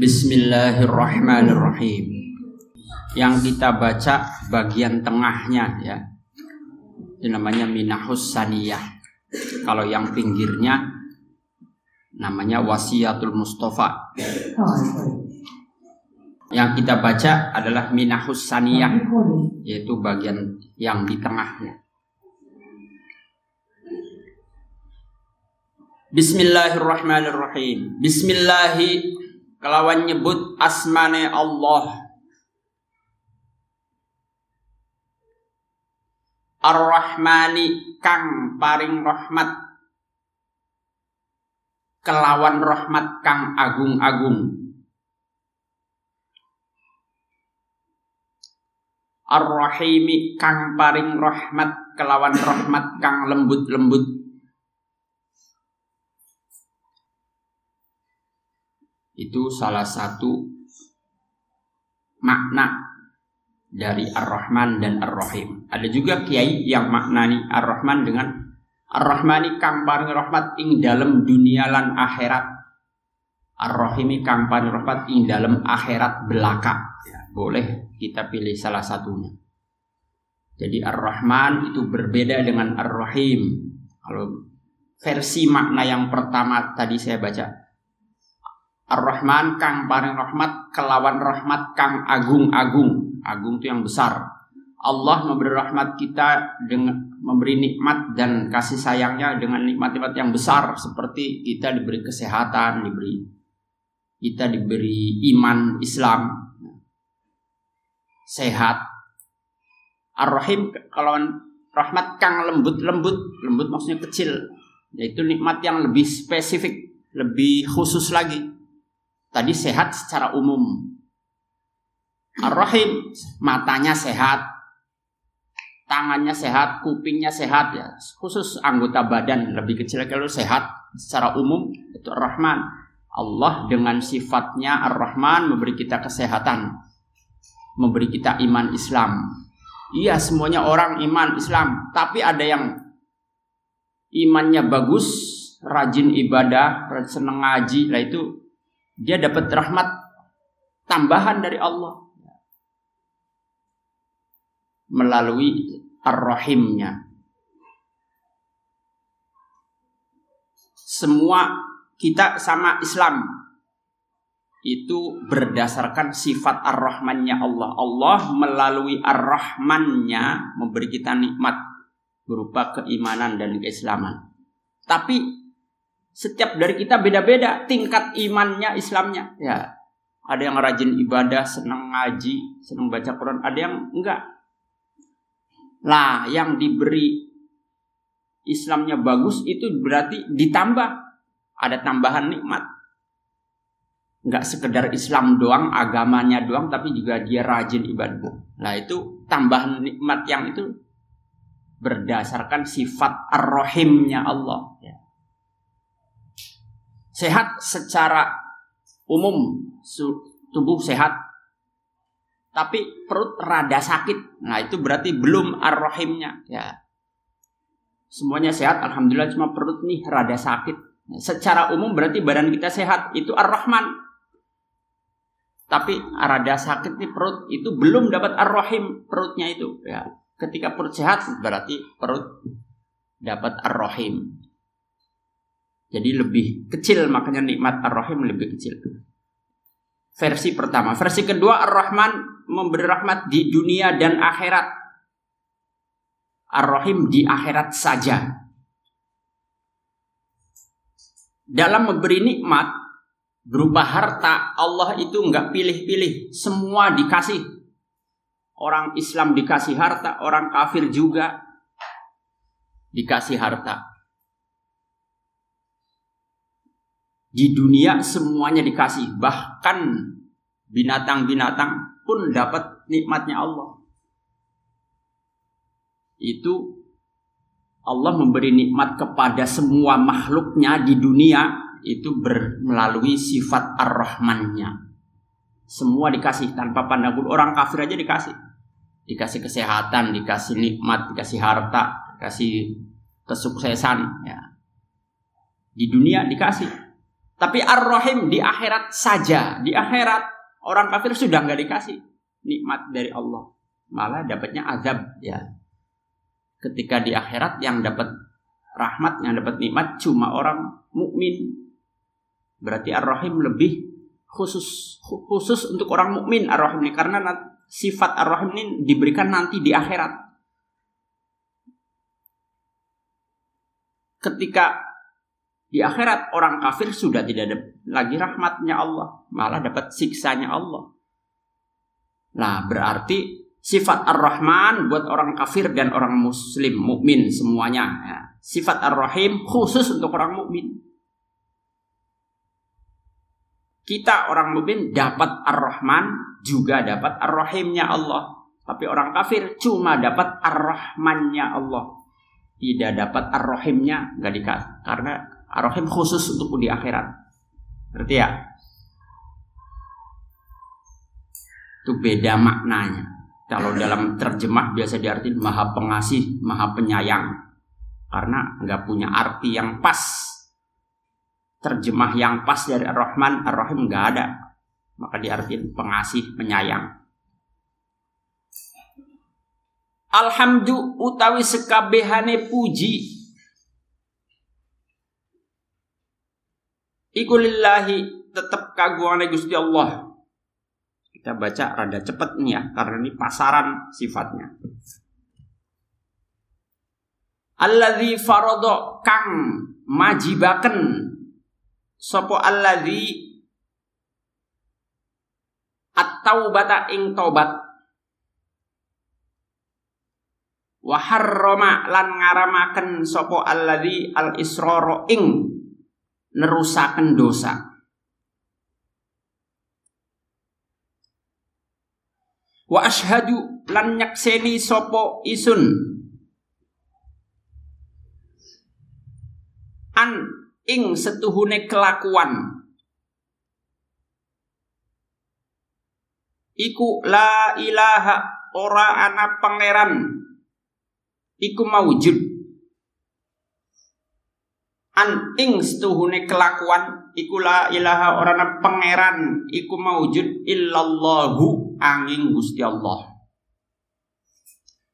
Bismillahirrahmanirrahim. Yang kita baca bagian tengahnya ya. Itu namanya minahus saniyah. Kalau yang pinggirnya namanya wasiatul mustafa. Yang kita baca adalah minahus saniyah yaitu bagian yang di tengahnya. Bismillahirrahmanirrahim. Bismillahi kelawan nyebut asmane Allah. Ar-Rahmani kang paring rahmat. Kelawan rahmat kang agung-agung. Ar-Rahimi kang paring rahmat. Kelawan rahmat kang lembut-lembut Itu salah satu makna dari Ar-Rahman dan Ar-Rahim. Ada juga kiai yang maknani Ar-Rahman dengan Ar-Rahmani kang paring rahmat ing dalam dunia lan akhirat. Ar-Rahimi kang paring rahmat ing dalam akhirat belaka. Ya, boleh kita pilih salah satunya. Jadi Ar-Rahman itu berbeda dengan Ar-Rahim. Kalau versi makna yang pertama tadi saya baca Ar-Rahman kang paring rahmat kelawan rahmat kang agung-agung. Agung itu yang besar. Allah memberi rahmat kita dengan memberi nikmat dan kasih sayangnya dengan nikmat-nikmat yang besar seperti kita diberi kesehatan, diberi kita diberi iman Islam, sehat. Ar-Rahim kalau rahmat kang lembut-lembut, lembut maksudnya kecil, yaitu nikmat yang lebih spesifik, lebih khusus lagi Tadi sehat secara umum. Ar-Rahim matanya sehat, tangannya sehat, kupingnya sehat ya. Khusus anggota badan lebih kecil kalau sehat secara umum itu Ar-Rahman. Allah dengan sifatnya Ar-Rahman memberi kita kesehatan, memberi kita iman Islam. Iya semuanya orang iman Islam, tapi ada yang imannya bagus, rajin ibadah, seneng ngaji, lah itu dia dapat rahmat tambahan dari Allah melalui ar-rahimnya. Semua kita sama Islam itu berdasarkan sifat ar-rahmannya Allah. Allah melalui ar-rahmannya memberi kita nikmat berupa keimanan dan keislaman. Tapi setiap dari kita beda-beda tingkat imannya, Islamnya. Ya, ada yang rajin ibadah, senang ngaji, senang baca Quran, ada yang enggak. Lah, yang diberi Islamnya bagus itu berarti ditambah ada tambahan nikmat. Enggak sekedar Islam doang, agamanya doang, tapi juga dia rajin ibadah. Nah itu tambahan nikmat yang itu berdasarkan sifat ar-rahimnya Allah. Ya sehat secara umum tubuh sehat. Tapi perut rada sakit. Nah itu berarti belum ar-rahimnya. Ya. Semuanya sehat alhamdulillah cuma perut nih rada sakit. Secara umum berarti badan kita sehat itu ar-rahman. Tapi rada sakit nih perut itu belum dapat ar-rahim perutnya itu. Ya. Ketika perut sehat berarti perut dapat ar-rahim jadi lebih kecil makanya nikmat Ar-Rahim lebih kecil. Versi pertama. Versi kedua Ar-Rahman memberi rahmat di dunia dan akhirat. Ar-Rahim di akhirat saja. Dalam memberi nikmat berupa harta Allah itu nggak pilih-pilih semua dikasih orang Islam dikasih harta orang kafir juga dikasih harta Di dunia semuanya dikasih, bahkan binatang-binatang pun dapat nikmatnya Allah. Itu Allah memberi nikmat kepada semua makhluknya di dunia itu ber, melalui sifat ar-Rahmannya. Semua dikasih tanpa pandang bulu. Orang kafir aja dikasih. Dikasih kesehatan, dikasih nikmat, dikasih harta, dikasih kesuksesan. Ya. Di dunia dikasih Tapi Ar-Rahim di akhirat saja. Di akhirat orang kafir sudah nggak dikasih nikmat dari Allah. Malah dapatnya azab ya. Ketika di akhirat yang dapat rahmat, yang dapat nikmat cuma orang mukmin. Berarti Ar-Rahim lebih khusus khusus untuk orang mukmin Ar-Rahim ini karena sifat Ar-Rahim ini diberikan nanti di akhirat. Ketika di akhirat orang kafir sudah tidak ada lagi rahmatnya Allah, malah dapat siksanya Allah. Nah, berarti sifat Ar-Rahman buat orang kafir dan orang muslim, mukmin semuanya. Ya. Sifat Ar-Rahim khusus untuk orang mukmin. Kita orang mukmin dapat Ar-Rahman juga dapat Ar-Rahimnya Allah. Tapi orang kafir cuma dapat Ar-Rahmannya Allah. Tidak dapat Ar-Rahimnya nggak dikasih karena Ar-Rahim khusus untuk di akhirat. Berarti ya? Itu beda maknanya. Kalau dalam terjemah biasa diartikan maha pengasih, maha penyayang. Karena nggak punya arti yang pas. Terjemah yang pas dari Ar-Rahman, Ar-Rahim nggak ada. Maka diartikan pengasih, penyayang. Alhamdulillah utawi sekabehane puji Iku lillahi tetap kagungan Gusti Allah. Kita baca rada cepet nih ya, karena ini pasaran sifatnya. Alladzi farodo kang majibaken sopo alladzi atau bata ing tobat waharroma lan ngaramaken sopo alladzi al isroro ing nerusaken dosa. Wa ashadu lan nyakseni sopo isun. An ing setuhune kelakuan. Iku la ilaha ora ana pangeran. Iku maujud an ing setuhune kelakuan iku la ilaha orana pangeran iku maujud illallahu angin Gusti Allah.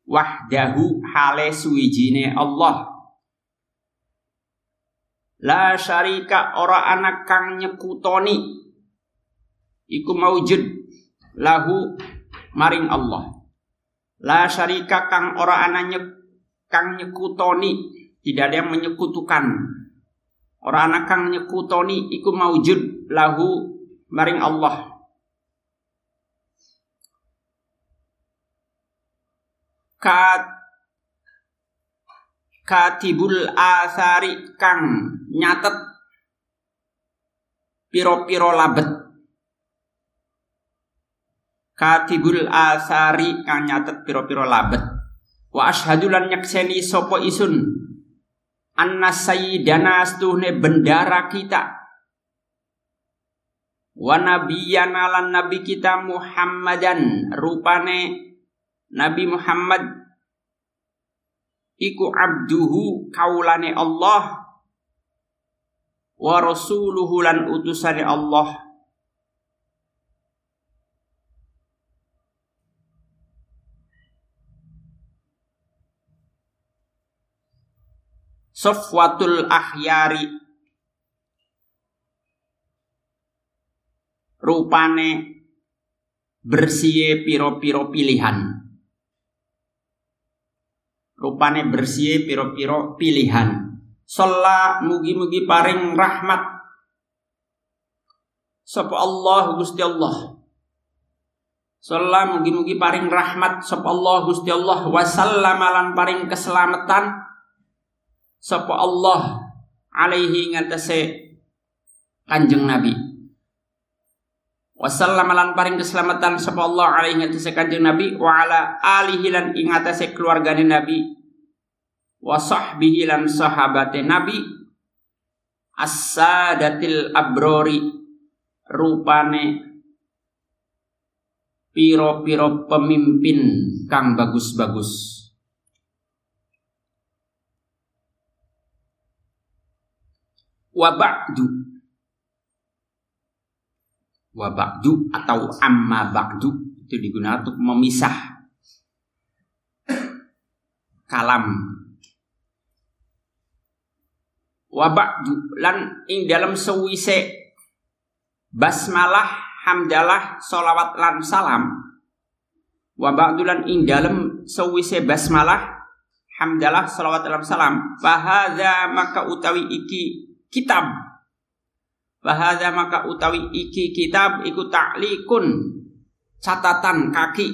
Wahdahu hale suwijine Allah. La syarika ora anak kang nyekutoni. Iku maujud lahu maring Allah. La syarika kang ora ana nyek kang nyekutoni tidak ada yang menyekutukan Orang anak kang nyekutoni iku maujud lahu maring Allah. Kat katibul asari kang nyatet piro-piro labet. Katibul asari kang nyatet piro-piro labet. Wa ashadulan nyakseni sopo isun anna sayyidana astuhne bendara kita. Wa nabiyyana lan nabi kita Muhammadan. Rupane Nabi Muhammad iku abduhu kaulane Allah. Wa rasuluhu lan utusane Allah Sofwatul ahyari. Rupane bersihe piro-piro pilihan. Rupane bersihe piro-piro pilihan. Sholla mugi-mugi paring rahmat. Sapa Allah Gusti Allah. Sholla mugi-mugi paring rahmat. Sapa Allah Gusti Allah. Wasallamalan paring keselamatan sapa Allah alaihi ngatasé Kanjeng Nabi. Wasallam lan paring keselamatan sapa Allah alaihi ngatasé Kanjeng Nabi wa ala alihi lan ing ngatasé keluargane Nabi wa sahbihi lan sahabate Nabi as-sadatil abrori rupane piro-piro pemimpin kang bagus-bagus. Wa ba'du. Wa ba'du atau amma ba'du. Itu digunakan untuk memisah kalam. Wa ba'du. Lan ing dalam sewise basmalah hamdalah solawat lan salam. Wa ba'du lan ing dalam sewise basmalah hamdalah salawat lan salam. Fahadza maka utawi iki kitab. Fahadza maka utawi iki kitab iku ta'likun catatan kaki.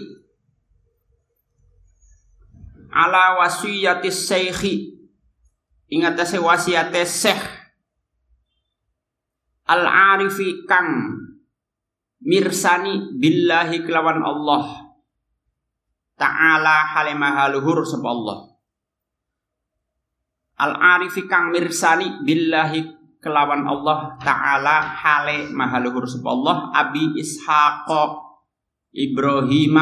Ala wasiyatis syekhi ingatase wasiate syekh al arifi kang mirsani billahi kelawan Allah. Ta'ala halimah haluhur sapa Allah al arifi kang mirsani billahi kelawan Allah taala hale mahaluhur Allah abi ishaq Ibrahim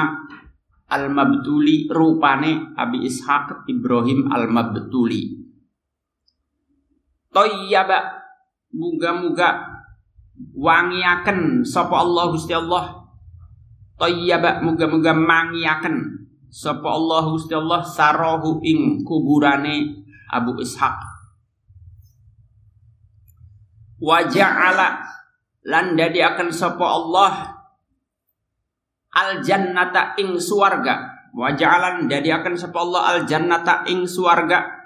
al mabtuli rupane abi ishaq Ibrahim al mabtuli Toyyaba muga-muga wangiaken sapa Allah Gusti Allah. Toyyaba muga-muga mangiaken sapa Allah Gusti Allah sarahu ing kuburane Abu Ishaq. Wa ja'ala lan akan sapa Allah al jannata ing suarga. Wa ja'alan akan sapa Allah al jannata ing suarga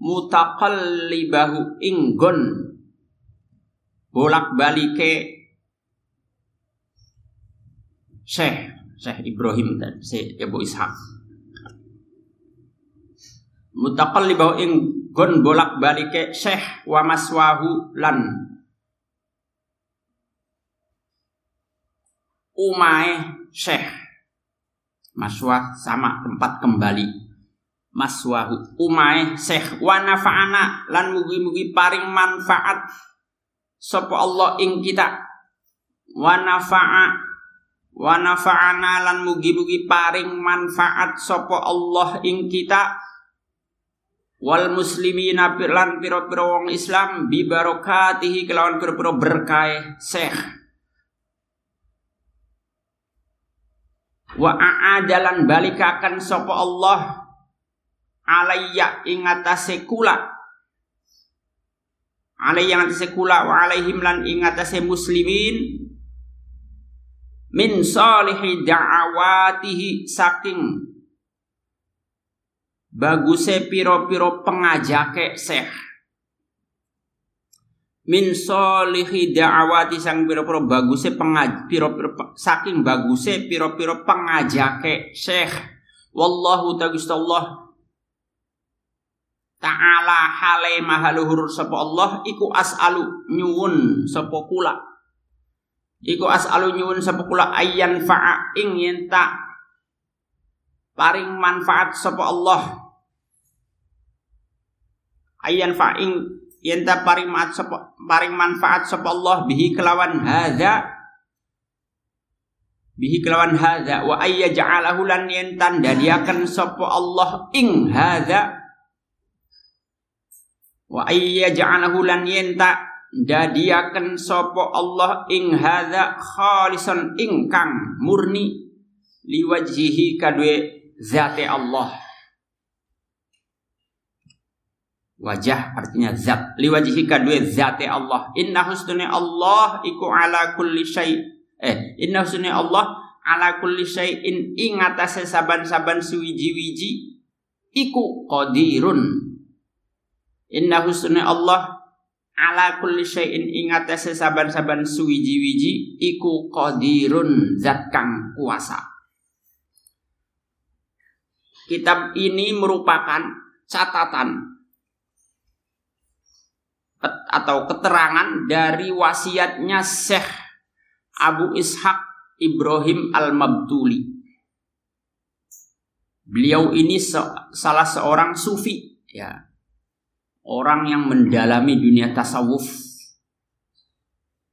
mutaqallibahu inggon bolak balike Syekh Syekh Ibrahim dan Syekh Abu Ishaq mutaqallibahu inggon bolak balike Syekh wa maswahu lan umai Syekh maswah sama tempat kembali. Maswahu umai syekh wa nafa'ana lan mugi-mugi paring manfaat sapa Allah ing kita. Wa nafa'a wa nafa'ana lan mugi-mugi paring manfaat sapa Allah ing kita wal muslimina lan pira-pira wong Islam bi barokatihi kelawan pira-pira berkah syekh wa a'adalan balikakan sapa Allah alayya ing atase kula. Alayya ing atase kula wa alaihim lan ing atase muslimin. Min salihi da'awatihi saking baguse piro-piro pengajake seh min solihi da'awati sang piro-piro baguse pengaj piro-piro saking baguse piro-piro pengajake syekh wallahu ta'ala Ta'ala hale mahaluhur sapa Allah iku as'alu nyuwun sapa kula. Iku as'alu nyuwun sapa kula ayyan fa'a ing yen paring manfaat sapa Allah. Ayyan fa'ing yen ta paring manfaat sapa paring manfaat sapa Allah bihi kelawan hadza. Bihi kelawan hadza. Wa ayya ja'alahu lan yen tandadiaken sapa Allah ing hadza. Wa ayya ja'alahu lan yenta dadiaken sapa Allah ing hadza khalisan ingkang murni. Liwajhihi kadue zate Allah. Wajah artinya zat. Liwajhihi kadue zate Allah. Inna husnune Allah iku ala kulli syai. Eh inna husnune Allah ala kulli syai'in. Ing atase saban-saban suwiji-wiji. Iku qadirun. Inna husna Allah ala kulli syai'in. Ingata sesaban-saban suwiji-wiji. Iku qadirun zat kang kuasa. Kitab ini merupakan catatan atau keterangan dari wasiatnya Syekh Abu Ishaq Ibrahim Al-Mabtuli. Beliau ini se salah seorang sufi ya orang yang mendalami dunia tasawuf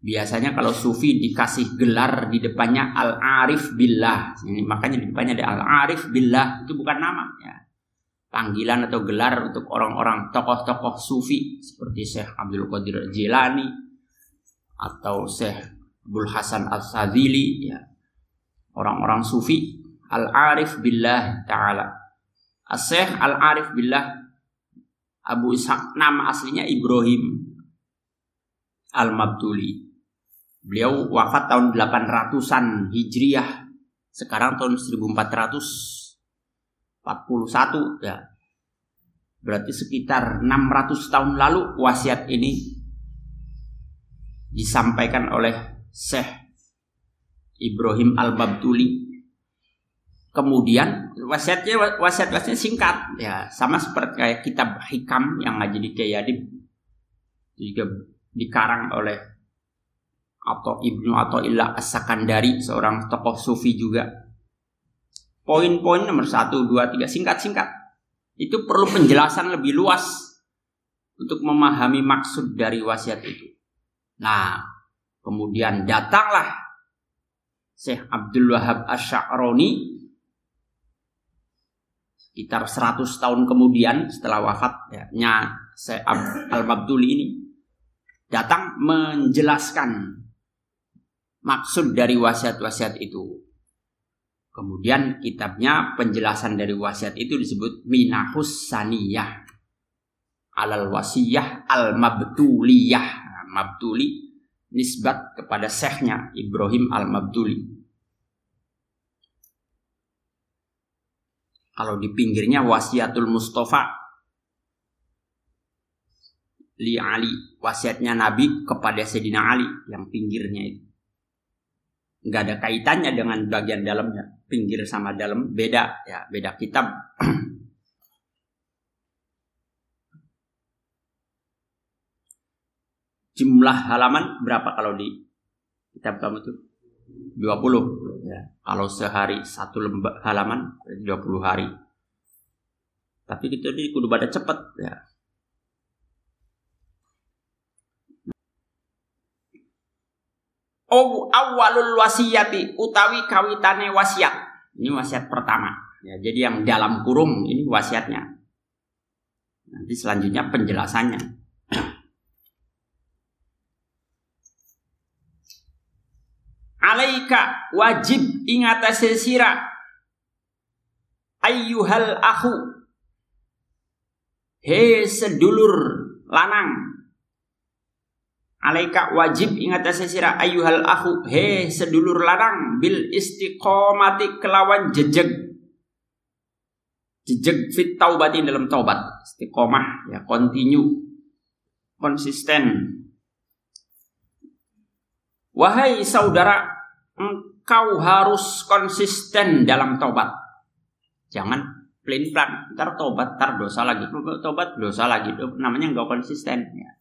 biasanya kalau sufi dikasih gelar di depannya al arif billah ini makanya di depannya ada al arif billah itu bukan nama ya panggilan atau gelar untuk orang-orang tokoh-tokoh sufi seperti Syekh Abdul Qadir Jilani atau Syekh Abdul Hasan Al-Sadzili ya. Orang-orang sufi Al-Arif billah taala. As-Syekh Al-Arif billah Abu Ishaq nama aslinya Ibrahim Al-Mabtuli. Beliau wafat tahun 800-an Hijriyah. Sekarang tahun 1441 ya. Berarti sekitar 600 tahun lalu wasiat ini disampaikan oleh Syekh Ibrahim Al-Mabtuli. Kemudian wasiatnya wasiat wasiatnya singkat ya sama seperti kayak kitab hikam yang ngaji di Kayadib juga dikarang oleh atau Ibnu atau Illa As-Sakandari seorang tokoh sufi juga. Poin-poin nomor satu, dua, tiga singkat-singkat. Itu perlu penjelasan lebih luas untuk memahami maksud dari wasiat itu. Nah, kemudian datanglah Syekh Abdul Wahab Asy'aroni sekitar 100 tahun kemudian setelah wafatnya Syekh Al-Mabduli ini datang menjelaskan maksud dari wasiat-wasiat itu. Kemudian kitabnya penjelasan dari wasiat itu disebut Minahus Saniyah alal wasiyah al mabtuliyah. Nah, mabtuli nisbat kepada syekhnya Ibrahim al Mabtuli. Kalau di pinggirnya wasiatul Mustafa li Ali, wasiatnya Nabi kepada Sayyidina Ali yang pinggirnya itu nggak ada kaitannya dengan bagian dalamnya. Pinggir sama dalam beda. Ya beda kitab. Jumlah halaman berapa kalau di kitab kamu tuh? 20 ya kalau sehari satu lembar halaman 20 hari. Tapi kita di kudu pada cepet. Ya Oh awalul wasiyati utawi kawitane wasiat. Ini wasiat pertama. Ya, jadi yang dalam kurung ini wasiatnya. Nanti selanjutnya penjelasannya. Alaika wajib ingatase sira ayyuhal akhu he sedulur lanang alaika wajib ingat sira ayuhal aku he sedulur larang bil istiqomati kelawan jejeg. Jejeg fit taubatin dalam taubat. Istiqomah ya continue. Konsisten. Wahai saudara engkau harus konsisten dalam taubat. Jangan plan plan ntar tobat ntar dosa lagi. Tobat dosa lagi. Namanya enggak konsisten ya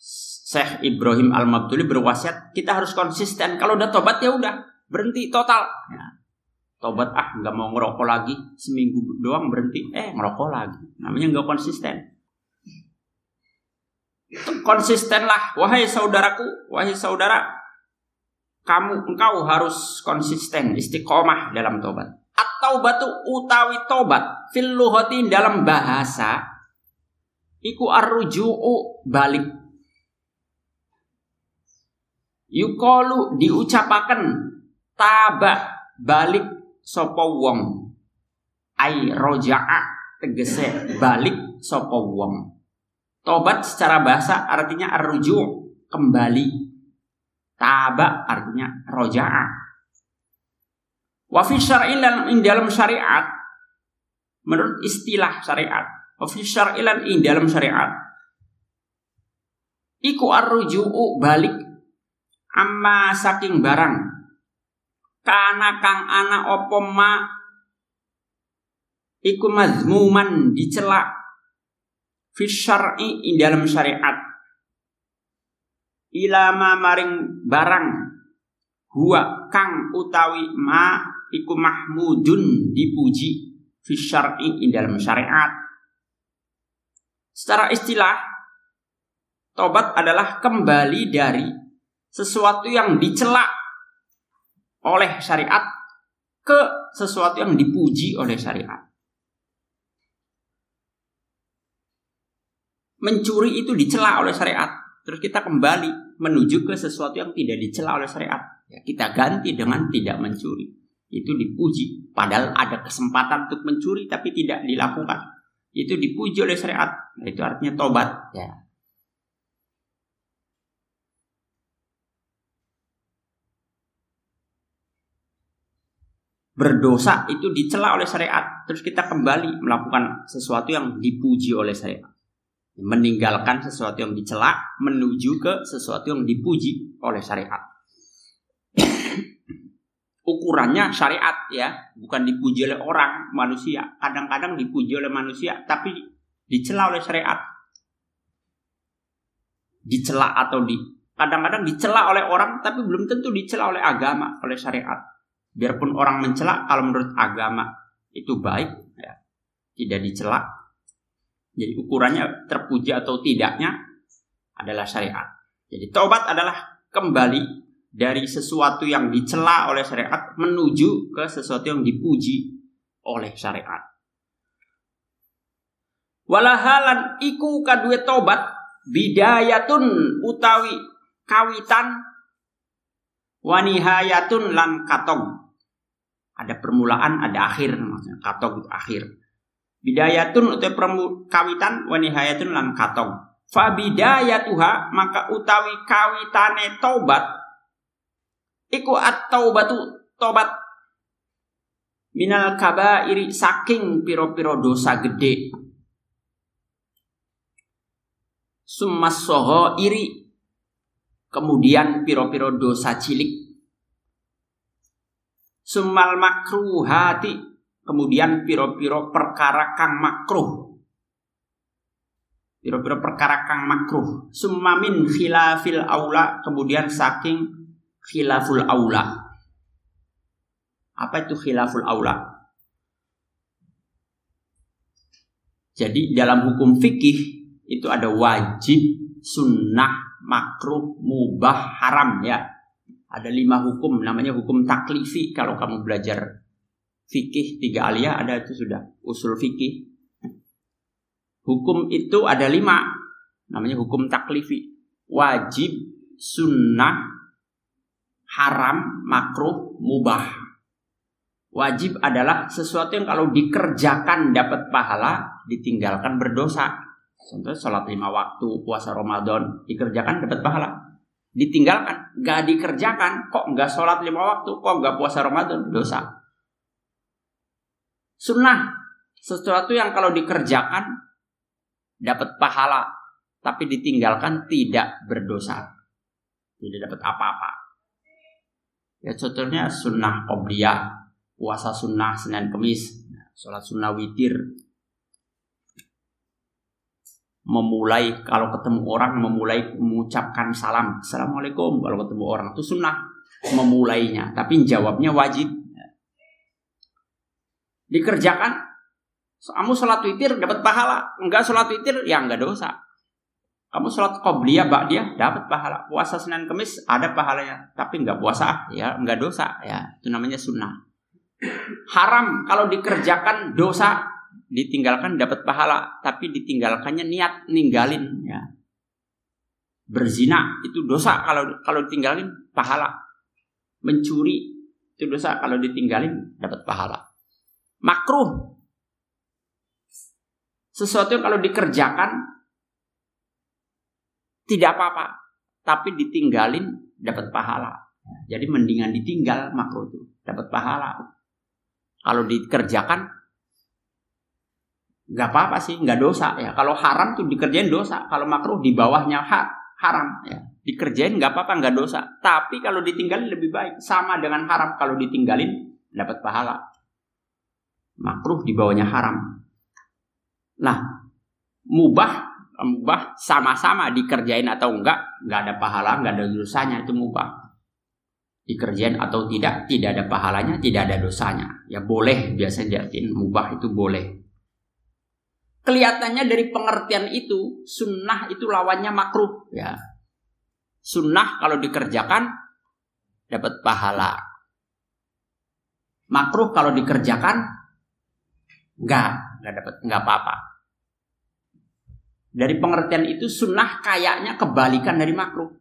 Syekh Ibrahim Al-Mabtuli berwasiat kita harus konsisten. Kalau udah tobat ya udah berhenti total. Ya. Tobat ah nggak mau ngerokok lagi seminggu doang berhenti eh ngerokok lagi. Namanya nggak konsisten. Konsistenlah wahai saudaraku, wahai saudara. Kamu engkau harus konsisten istiqomah dalam tobat. Atau batu utawi tobat fil dalam bahasa iku arruju'u balik Yukolu diucapakan taba balik sopo wong. Ai roja'a tegese balik sopo wong. Tobat secara bahasa artinya arruju kembali. Taba artinya roja'a. Wa fi syar'ilan dalam syariat menurut istilah syariat. Wa fi syar'ilan dalam syariat iku arruju'u balik amma saking barang. Kana kang ana opo ma iku mazmuman dicela fi syar'i ing dalam syariat. Ilama maring barang huwa kang utawi ma iku mahmudun dipuji fi syar'i ing dalam syariat. Secara istilah tobat adalah kembali dari sesuatu yang dicela oleh syariat ke sesuatu yang dipuji oleh syariat. Mencuri itu dicela oleh syariat, terus kita kembali menuju ke sesuatu yang tidak dicela oleh syariat. Ya, kita ganti dengan tidak mencuri. Itu dipuji. Padahal ada kesempatan untuk mencuri tapi tidak dilakukan. Itu dipuji oleh syariat. Nah, itu artinya tobat. Ya. Berdosa itu dicela oleh syariat. Terus kita kembali melakukan sesuatu yang dipuji oleh syariat. Meninggalkan sesuatu yang dicela menuju ke sesuatu yang dipuji oleh syariat. Ukurannya syariat ya. Bukan dipuji oleh orang manusia. Kadang-kadang dipuji oleh manusia tapi dicela oleh syariat. Dicela atau di kadang-kadang dicela oleh orang tapi belum tentu dicela oleh agama oleh syariat biarpun orang mencela kalau menurut agama itu baik ya tidak dicela jadi ukurannya terpuji atau tidaknya adalah syariat. Jadi taubat adalah kembali dari sesuatu yang dicela oleh syariat menuju ke sesuatu yang dipuji oleh syariat. Walahalan iku kadue tobat bidayatun utawi kawitan wanihayatun lan katong. Ada permulaan, ada akhir maksudnya. Katong itu akhir. Bidayatun itu kawitan wanihayatun lan katong. Fa bidayatuha maka utawi kawitane taubat iku at-taubatu tobat minal kabairi saking piro-piro dosa gede. Summas soho iri kemudian piro-piro dosa cilik. Sumal makruhati kemudian piro-piro perkara kang makruh. Piro-piro perkara kang makruh. Summamin khilafil aula. Kemudian saking khilaful aula. Apa itu khilaful aula? Jadi dalam hukum fikih itu ada wajib sunnah makruh, mubah, haram ya. Ada lima hukum, namanya hukum taklifi. Kalau kamu belajar fikih tiga alia ada itu sudah usul fikih. Hukum itu ada lima, namanya hukum taklifi. Wajib, sunnah, haram, makruh, mubah. Wajib adalah sesuatu yang kalau dikerjakan dapat pahala, ditinggalkan berdosa. Contoh sholat lima waktu, puasa Ramadan, dikerjakan dapat pahala. Ditinggalkan, gak dikerjakan, kok nggak sholat lima waktu, kok nggak puasa Ramadan, dosa. Sunnah, sesuatu yang kalau dikerjakan dapat pahala, tapi ditinggalkan tidak berdosa. Tidak dapat apa-apa. Ya contohnya sunnah qobliyah, puasa sunnah Senin Kemis, sholat sunnah witir, memulai kalau ketemu orang memulai mengucapkan salam. Assalamualaikum kalau ketemu orang itu sunnah memulainya tapi jawabnya wajib. Dikerjakan kamu sholat witir dapat pahala. Enggak sholat witir ya enggak dosa. Kamu sholat qobliyah dia dapat pahala. Puasa senin kemis ada pahalanya. Tapi enggak puasa ya enggak dosa. Ya itu namanya sunnah. Haram kalau dikerjakan dosa ditinggalkan dapat pahala, tapi ditinggalkannya niat ninggalin ya. Berzina itu dosa kalau kalau ditinggalin pahala. Mencuri itu dosa kalau ditinggalin dapat pahala. Makruh sesuatu yang kalau dikerjakan tidak apa-apa, tapi ditinggalin dapat pahala. Jadi mendingan ditinggal makruh itu dapat pahala. Kalau dikerjakan nggak apa-apa sih, nggak dosa ya. Kalau haram tuh dikerjain dosa, kalau makruh di bawahnya ha, haram ya. Dikerjain nggak apa-apa, nggak dosa. Tapi kalau ditinggalin lebih baik, sama dengan haram. Kalau ditinggalin dapat pahala. Makruh di bawahnya haram. Nah, mubah, mubah sama-sama dikerjain atau enggak, nggak ada pahala, nggak ada dosanya itu mubah. Dikerjain atau tidak, tidak ada pahalanya, tidak ada dosanya. Ya boleh biasanya diartiin mubah itu boleh kelihatannya dari pengertian itu sunnah itu lawannya makruh ya sunnah kalau dikerjakan dapat pahala makruh kalau dikerjakan enggak enggak dapat enggak apa-apa dari pengertian itu sunnah kayaknya kebalikan dari makruh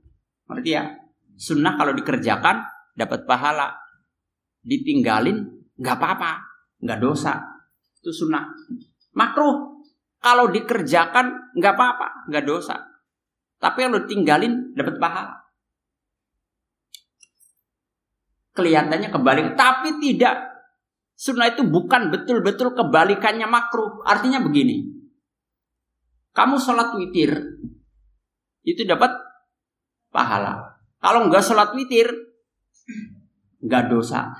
Ngerti ya? Sunnah kalau dikerjakan dapat pahala. Ditinggalin nggak apa-apa, nggak dosa. Itu sunnah. Makruh kalau dikerjakan nggak apa-apa, nggak dosa. Tapi kalau ditinggalin dapat pahala. Kelihatannya kebalik, tapi tidak. Sunnah itu bukan betul-betul kebalikannya makruh. Artinya begini. Kamu sholat witir, itu dapat pahala. Kalau nggak sholat witir, nggak dosa.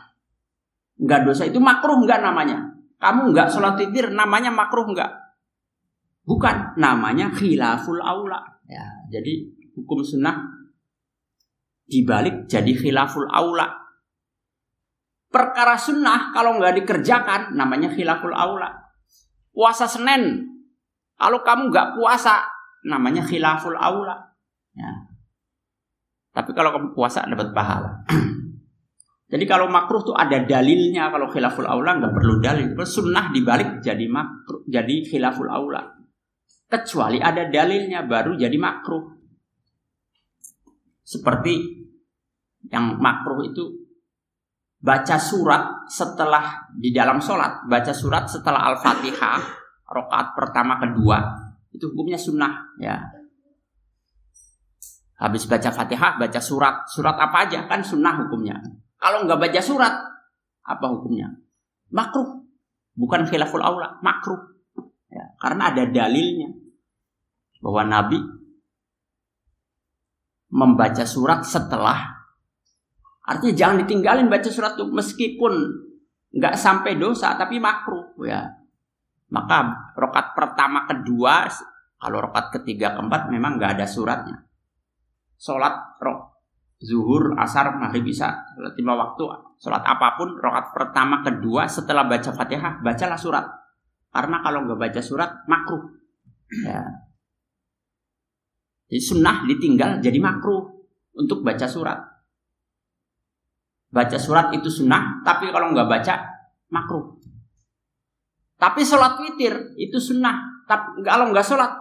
Nggak dosa itu makruh nggak namanya. Kamu nggak sholat witir, namanya makruh nggak? Bukan, namanya khilaful aula. Ya, jadi hukum sunnah dibalik jadi khilaful aula. Perkara sunnah kalau nggak dikerjakan namanya khilaful aula. Puasa Senin, kalau kamu nggak puasa namanya khilaful aula. Ya. Tapi kalau kamu puasa dapat pahala. Jadi kalau makruh tuh ada dalilnya. Kalau khilaful aula nggak perlu dalil. Sunnah dibalik jadi makruh, jadi khilaful aula. Kecuali ada dalilnya baru jadi makruh. Seperti yang makruh itu baca surat setelah di dalam sholat, baca surat setelah al-fatihah, rokaat pertama kedua, itu hukumnya sunnah ya. Habis baca fatihah, baca surat, surat apa aja kan sunnah hukumnya. Kalau nggak baca surat, apa hukumnya? Makruh, bukan khilaful aula, makruh. Ya, karena ada dalilnya. Bahwa Nabi membaca surat setelah. Artinya jangan ditinggalin baca surat itu meskipun nggak sampai dosa tapi makruh ya. Maka rokat pertama kedua kalau rokat ketiga keempat memang nggak ada suratnya. Sholat rok zuhur asar maghrib bisa sholat lima waktu sholat apa pun rokat pertama kedua setelah baca fatihah bacalah surat karena kalau nggak baca surat makruh ya jadi sunnah ditinggal jadi makruh untuk baca surat. Baca surat itu sunnah, tapi kalau nggak baca makruh. Tapi sholat witir itu sunnah, tapi kalau nggak sholat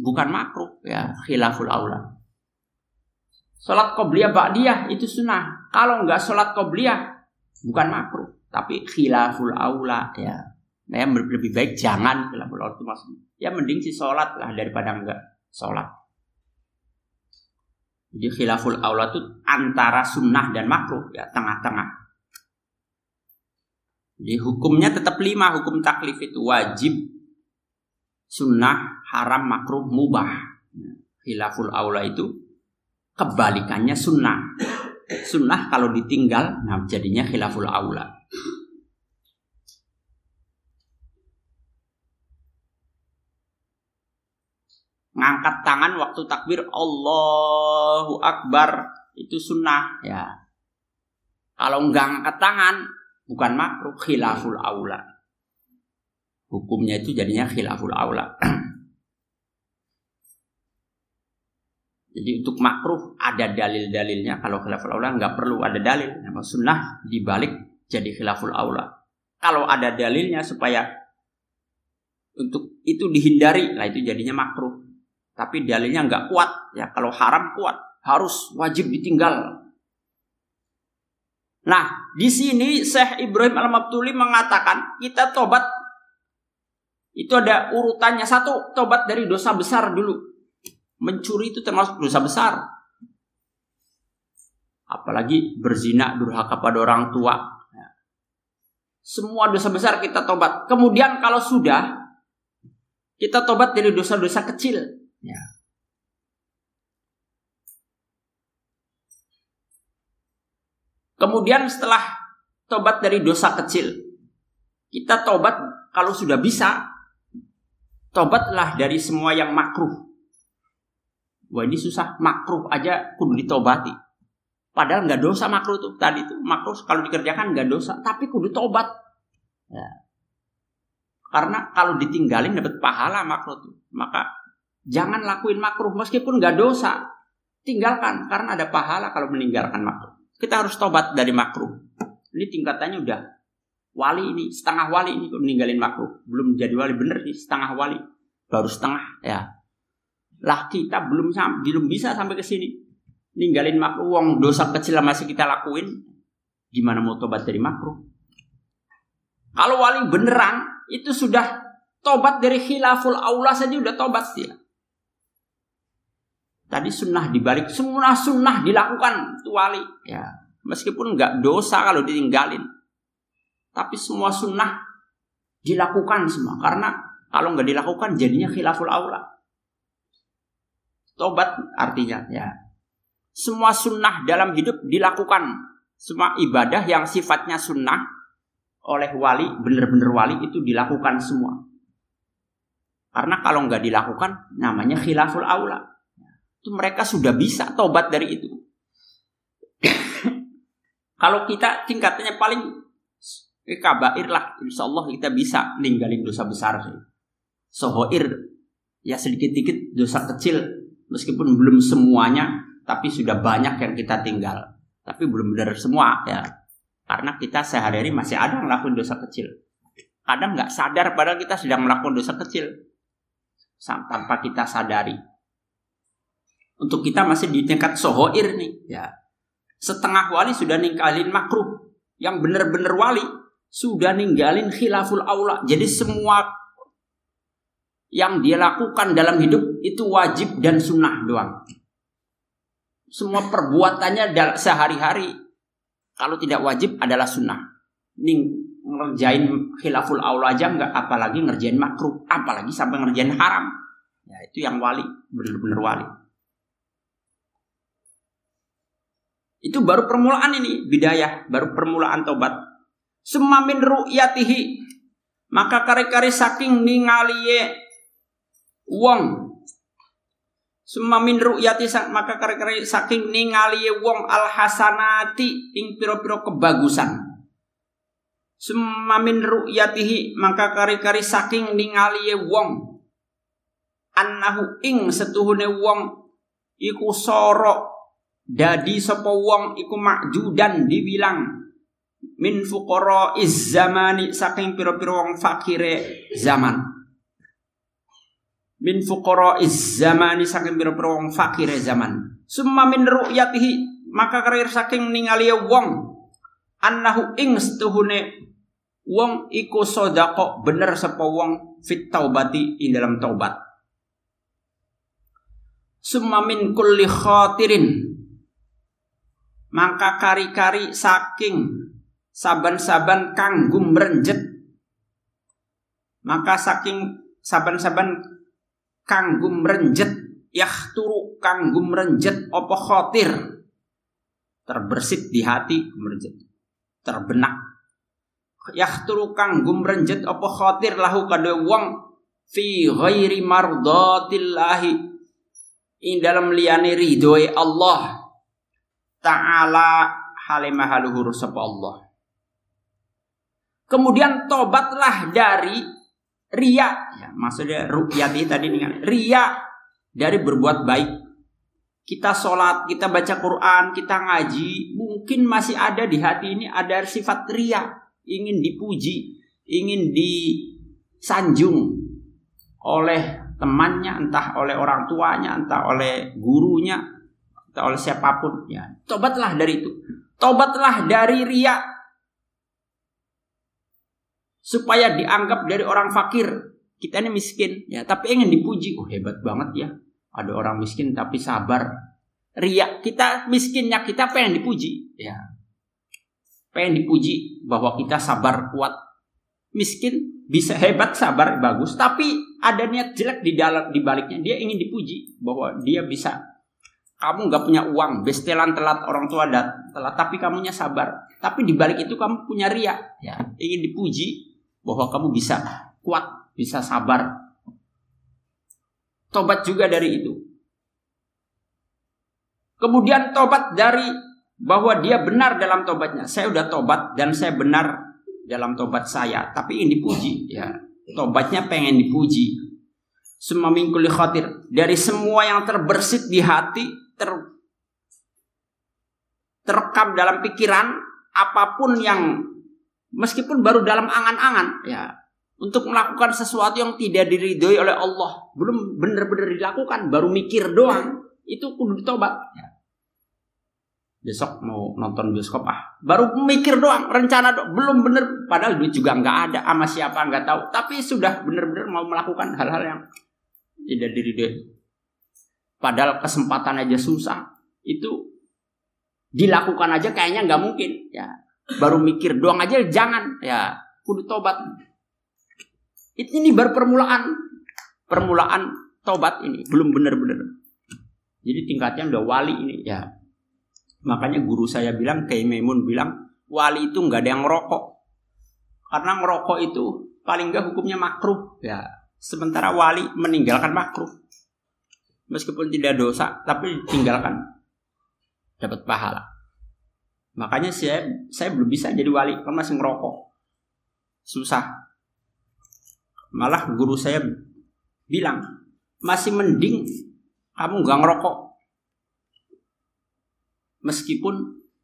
bukan makruh ya khilaful aula. Sholat qobliyah ba'diyah itu sunnah. Kalau nggak sholat qobliyah bukan makruh, tapi khilaful aula ya. Nah, yang lebih baik jangan aula itu maksudnya. Ya mending si sholat lah daripada nggak sholat. Jadi khilaful aula itu antara sunnah dan makruh ya tengah-tengah. Jadi hukumnya tetap lima hukum taklif itu wajib, sunnah, haram, makruh, mubah. Khilaful aula itu kebalikannya sunnah. Sunnah kalau ditinggal, nah jadinya khilaful aula. Ngangkat tangan waktu takbir Allahu Akbar itu sunnah ya. Kalau nggak ngangkat tangan bukan makruh khilaful aula. Hukumnya itu jadinya khilaful aula. Jadi untuk makruh ada dalil-dalilnya. Kalau khilaful aula nggak perlu ada dalil. Nama sunnah dibalik jadi khilaful aula. Kalau ada dalilnya supaya untuk itu dihindari, lah itu jadinya makruh tapi dalilnya nggak kuat. Ya kalau haram kuat harus wajib ditinggal. Nah di sini Syekh Ibrahim Al Mabtuli mengatakan kita tobat itu ada urutannya. Satu tobat dari dosa besar dulu. Mencuri itu termasuk dosa besar. Apalagi berzina durhaka pada orang tua. Ya. semua dosa besar kita tobat. Kemudian kalau sudah kita tobat dari dosa-dosa kecil Ya. Kemudian setelah tobat dari dosa kecil, kita tobat kalau sudah bisa, tobatlah dari semua yang makruh. Wah ini susah, makruh aja kudu ditobati. Padahal nggak dosa makruh tuh tadi tuh makruh kalau dikerjakan nggak dosa, tapi kudu tobat. Ya. Karena kalau ditinggalin dapat pahala makruh tuh, maka Jangan lakuin makruh meskipun gak dosa. Tinggalkan karena ada pahala kalau meninggalkan makruh. Kita harus tobat dari makruh. Ini tingkatannya udah wali ini, setengah wali ini meninggalin makruh. Belum jadi wali bener nih, setengah wali. Baru setengah ya. Lah kita belum belum bisa sampai ke sini. ninggalin makruh wong dosa kecil masih kita lakuin gimana mau tobat dari makruh kalau wali beneran itu sudah tobat dari khilaful aula saja udah tobat dia tadi sunnah dibalik semua sunnah dilakukan itu wali ya meskipun nggak dosa kalau ditinggalin tapi semua sunnah dilakukan semua karena kalau nggak dilakukan jadinya khilaful aula tobat artinya ya semua sunnah dalam hidup dilakukan. Semua ibadah yang sifatnya sunnah oleh wali, benar-benar wali itu dilakukan semua. Karena kalau nggak dilakukan, namanya khilaful aula. Itu mereka sudah bisa tobat dari itu. kalau kita tingkatnya paling eh, kabair lah, insya Allah kita bisa ninggalin dosa besar. Sohoir, ya sedikit-sedikit dosa kecil, meskipun belum semuanya tapi sudah banyak yang kita tinggal. Tapi belum benar semua ya. Karena kita sehari-hari masih ada melakukan dosa kecil. Kadang nggak sadar padahal kita sedang melakukan dosa kecil. Tanpa kita sadari. Untuk kita masih di tingkat sohoir nih. Ya. Setengah wali sudah ninggalin makruh. Yang benar-benar wali sudah ninggalin khilaful aula. Jadi semua yang dia lakukan dalam hidup itu wajib dan sunnah doang semua perbuatannya sehari-hari kalau tidak wajib adalah sunnah. Ning ngerjain khilaful aula aja nggak apalagi ngerjain makruh, apalagi sampai ngerjain haram. Ya itu yang wali, benar-benar wali. Itu baru permulaan ini bidayah, baru permulaan tobat. Semamin ru'yatihi maka kare-kare saking ningaliye wong Semamin ru'yati maka kare-kare saking ningali wong al hasanati ing piro-piro kebagusan. Semamin ru'yatihi maka kare-kare saking ningali wong annahu ing setuhune wong iku sorok dadi sapa wong iku makjudan dibilang min fuqara iz zamani saking piro-piro wong fakire zaman. Min fuqara zamani saking pira-pira wong fakir zaman. Summa min ru'yatihi maka karir saking ningali wong. Annahu ing setuhune wong iku sodako bener sapa wong fit taubati ing dalam taubat. Summa min kulli khatirin maka kari-kari saking saban-saban kanggo merenjet maka saking saban-saban kanggo mrenjet yahturu kanggo mrenjet apa khatir? Terbersit di hati mrenjet. Terbenak. Yahturu kanggo mrenjet apa khatir? Lahu kadhe wong fi ghairi mardatillahi. Ing dalam liyane ridhoe Allah taala halimah haluhur sapa Allah. Kemudian tobatlah dari ria ya maksudnya rukyati tadi nih ria dari berbuat baik. Kita sholat kita baca Quran kita ngaji. Mungkin masih ada di hati ini ada sifat ria ingin dipuji ingin disanjung oleh temannya entah oleh orang tuanya entah oleh gurunya oleh siapa pun ya. Tobatlah dari itu. Tobatlah dari ria supaya dianggap dari orang fakir. Kita ini miskin ya. Tapi ingin dipuji. Oh hebat banget ya. Ada orang miskin tapi sabar. Riak kita miskinnya kita pengen dipuji ya. Pengen dipuji bahwa kita sabar kuat. Miskin bisa hebat sabar bagus. Tapi ada niat jelek di dalam di baliknya. Dia ingin dipuji bahwa dia bisa kamu nggak punya uang bestelan telat orang tua dat telat tapi kamunya sabar tapi di balik itu kamu punya riak ya ingin dipuji bahwa kamu bisa kuat, bisa sabar. Tobat juga dari itu. Kemudian tobat dari bahwa dia benar dalam tobatnya. Saya udah tobat dan saya benar dalam tobat saya, tapi ini dipuji ya. Tobatnya pengen dipuji. Semua mingkuli khatir dari semua yang terbersit di hati ter terekam dalam pikiran apa pun yang meskipun baru dalam angan-angan ya untuk melakukan sesuatu yang tidak diridhoi oleh Allah belum benar-benar dilakukan baru mikir doang itu kudu ditobat ya. besok mau nonton bioskop ah baru mikir doang rencana doang belum bener padahal duit juga nggak ada sama siapa nggak tahu tapi sudah bener-bener mau melakukan hal-hal yang tidak diri dia padahal kesempatan aja susah. Itu dilakukan aja kayaknya nggak mungkin. Ya baru mikir doang aja jangan. Ya kudu tobat. Ini baru permulaan. Permulaan tobat ini belum bener-bener jadi tingkatnya udah wali ini ya. Makanya guru saya bilang, kayak Memun bilang, wali itu nggak ada yang ngerokok. Karena ngerokok itu paling nggak hukumnya makruh. Ya, sementara wali meninggalkan makruh. Meskipun tidak dosa, tapi tinggalkan dapat pahala. Makanya saya saya belum bisa jadi wali karena masih ngerokok. Susah. Malah guru saya bilang, masih mending kamu nggak ngerokok meskipun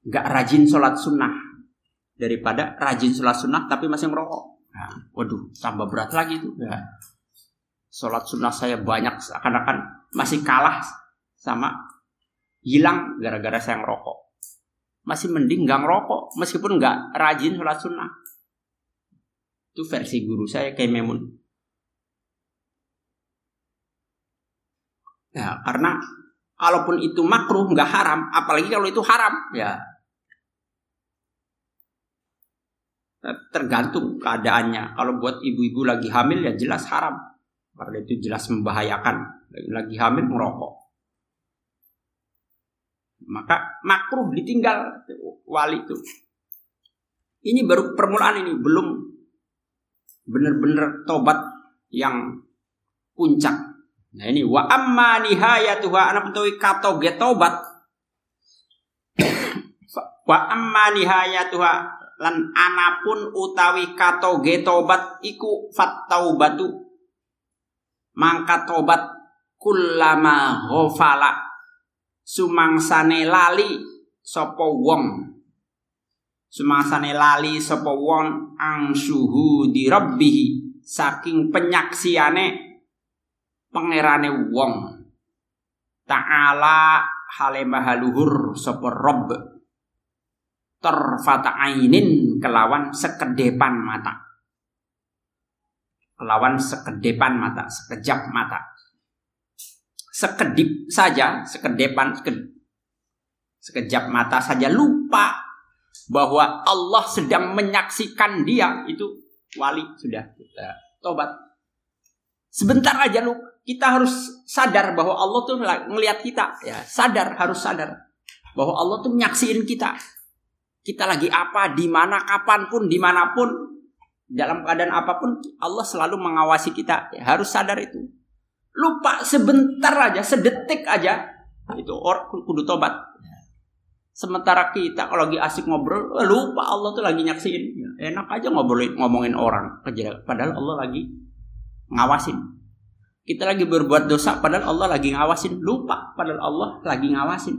nggak rajin sholat sunnah daripada rajin sholat sunnah tapi masih merokok. Nah, waduh, tambah berat lagi itu. Ya. Sholat sunnah saya banyak seakan-akan masih kalah sama hilang gara-gara saya ngerokok. Masih mending nggak ngerokok meskipun nggak rajin sholat sunnah. Itu versi guru saya kayak Memun. Ya, karena Kalaupun itu makruh nggak haram, apalagi kalau itu haram, ya tergantung keadaannya. Kalau buat ibu-ibu lagi hamil ya jelas haram, karena itu jelas membahayakan. Lagi hamil merokok, maka makruh ditinggal wali itu. Ini baru permulaan ini, belum benar-benar tobat yang puncak Nah ini wa amma nihayatuha anak utawi kato getobat wa amma nihayatuha lan anapun utawi kato getobat iku fattaubatu mangka tobat kullama ghafala. Sumangsane lali sapa wong. Sumangsane lali sapa wong ang suhu saking penyaksiane pangerane wong. Ta'ala hale mahaluhur sapa rob terfata ainin kelawan sekedepan mata kelawan sekedepan mata sekejap mata. Sekedip saja sekedepan sekejap mata saja lupa bahwa Allah sedang menyaksikan dia. Itu wali sudah kita tobat. Sebentar aja lupa kita harus sadar bahwa Allah tuh ngelihat kita. Ya sadar harus sadar bahwa Allah tuh menyaksiin kita. Kita lagi apa di mana kapan pun di mana pun dalam keadaan apa pun Allah selalu mengawasi kita ya, harus sadar itu lupa sebentar aja sedetik aja itu orang kudu tobat sementara kita kalau lagi asik ngobrol eh, lupa Allah tuh lagi nyaksiin ya, enak aja ngobrolin ngomongin orang padahal Allah lagi ngawasin kita lagi berbuat dosa padahal Allah lagi ngawasin. Lupa padahal Allah lagi ngawasin.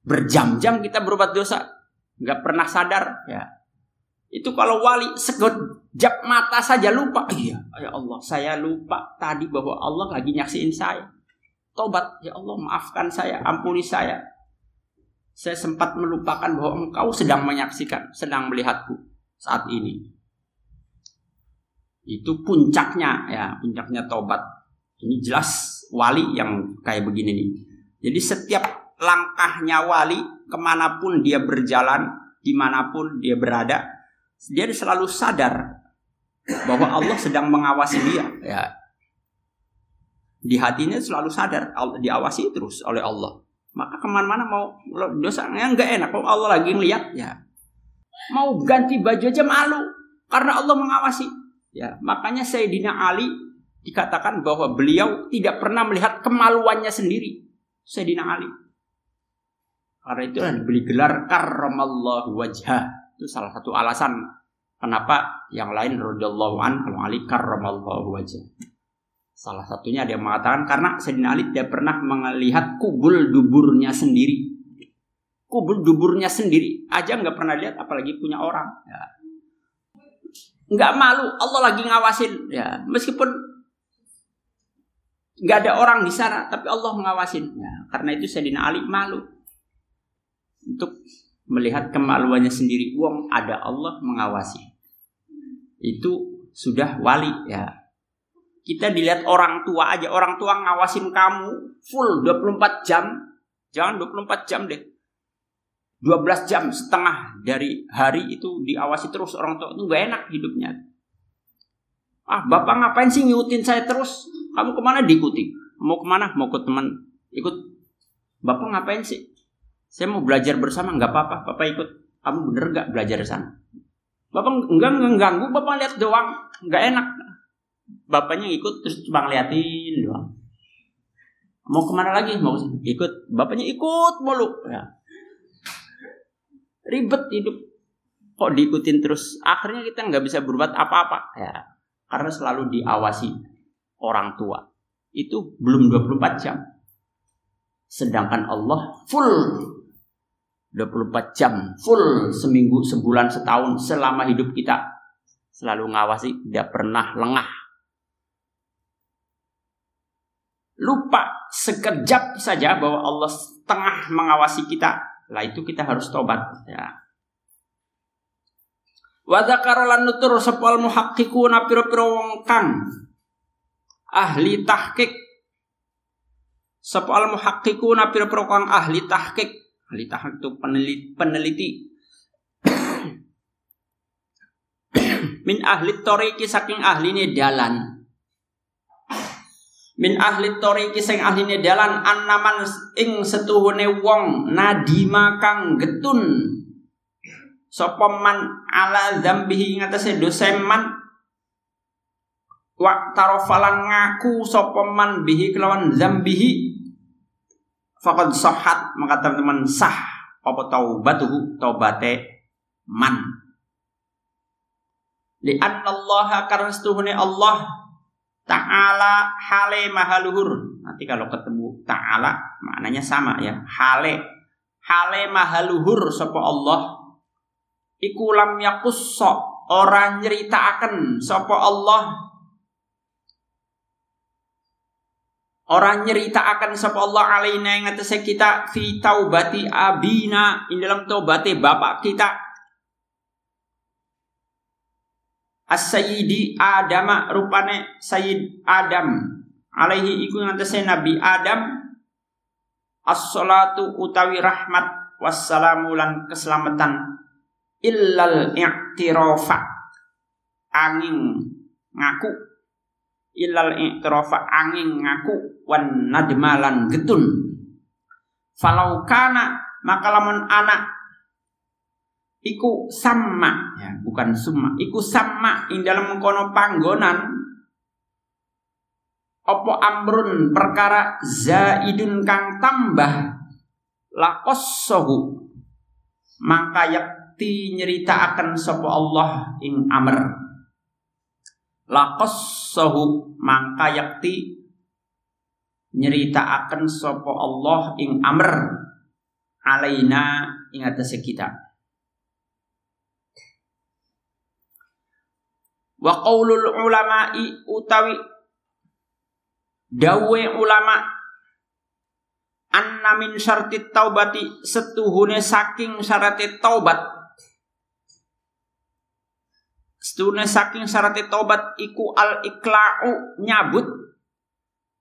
Berjam-jam kita berbuat dosa. Nggak pernah sadar. ya Itu kalau wali sekejap mata saja lupa. Iya, ya Allah, saya lupa tadi bahwa Allah lagi nyaksiin saya. Tobat, ya Allah, maafkan saya, ampuni saya. Saya sempat melupakan bahwa engkau sedang menyaksikan, sedang melihatku saat ini. Itu puncaknya, ya, puncaknya tobat. Ini jelas wali yang kayak begini nih. Jadi setiap langkahnya wali ke mana pun dia berjalan, di mana pun dia berada, dia selalu sadar bahwa Allah sedang mengawasi dia. Ya. Di hatinya selalu sadar, diawasi terus oleh Allah. Maka ke mana-mana mau dosanya nggak enak, kalau Allah lagi ngeliat ya. Mau ganti baju aja malu karena Allah mengawasi. Ya, makanya Sayyidina Ali dikatakan bahwa beliau tidak pernah melihat kemaluannya sendiri. Sayyidina Ali. Karena itu diberi gelar karramallahu wajah. Itu salah satu alasan kenapa yang lain radhiyallahu an kalau Ali karramallahu wajah. Salah satunya yang mengatakan karena Sayyidina Ali tidak pernah melihat kubul duburnya sendiri. Kubul duburnya sendiri aja nggak pernah lihat apalagi punya orang. Ya. Nggak malu Allah lagi ngawasin ya meskipun nggak ada orang di sana tapi Allah mengawasin ya, karena itu Sayyidina Ali malu untuk melihat kemaluannya sendiri. Uang ada Allah mengawasi. Itu sudah wali ya. Kita dilihat orang tua aja, orang tua ngawasin kamu full 24 jam. Jangan 24 jam deh. 12 jam setengah dari hari itu diawasi terus orang tua itu gak enak hidupnya. Ah, bapak ngapain sih ngikutin saya terus? Kamu ke mana diikuti? Mau ke mana? Mau ke teman? Ikut. Bapak ngapain sih? Saya mau belajar bersama, nggak apa-apa. Bapak ikut. Kamu bener nggak belajar di sana? Bapak enggak mengganggu, bapak lihat doang, nggak enak. Bapaknya ikut terus cuma ngeliatin doang. Mau ke mana lagi? Mau ikut. Bapaknya ikut mulu. Ya. Ribet hidup. Kok diikutin terus? Akhirnya kita nggak bisa berbuat apa-apa. Ya karena selalu diawasi orang tua. Itu belum 24 jam. Sedangkan Allah full 24 jam, full seminggu, sebulan, setahun, selama hidup kita selalu ngawasi, tidak pernah lengah. Lupa sekejap saja bahwa Allah setengah mengawasi kita, lah itu kita harus tobat. Ya. Wa dzakara nutur sepal muhaqqiquna pira-pira wong kang ahli tahqiq sepal muhaqqiquna pira-pira kang ahli tahqiq ahli tahqiq itu peneliti, peneliti. min ahli toriki saking ahline dalan. Min ahli toriki sing ahline dalan annaman ing setuhune wong nadima kang getun. Sapa man ala dzambihi ngatasé dosa man wa tarofalan ngaku sapa man bihi kelawan dzambihi faqad sahhat maka teman-teman sah apa taubatuhu taubate man. Li Allah karena setuhune Allah Ta'ala hale mahaluhur Nanti kalau ketemu Ta'ala maknanya sama ya. Hale Hale mahaluhur Sapa Allah. Iku lam yakussa ora nyritakaken sapa Allah Orang nyeritakan sapa Allah alaina yang atas kita fi taubati abina in dalam taubati bapak kita. As-Sayyidi Adam rupane Sayyid Adam. Alaihi iku yang atas Nabi Adam. As-salatu utawi rahmat wassalamu lan keselamatan. Illal i'tirafa angin ngaku illal i'tirafa angin ngaku wan nadmalan getun. Falau kana maka lamun anak iku sama ya bukan summa iku sama ing dalam kono panggonan opo amrun perkara zaidun kang tambah lakossohu maka yak yakti nyerita akan sapa Allah ing amr laqassahu mangka yakti nyerita akan sapa Allah ing amr alaina ing atase kita. Wa qaulul ulama'i utawi dawe ulama anna min syartit taubati setuhune saking syaratit taubat Setune saking syarat tobat iku al ikla'u nyabut.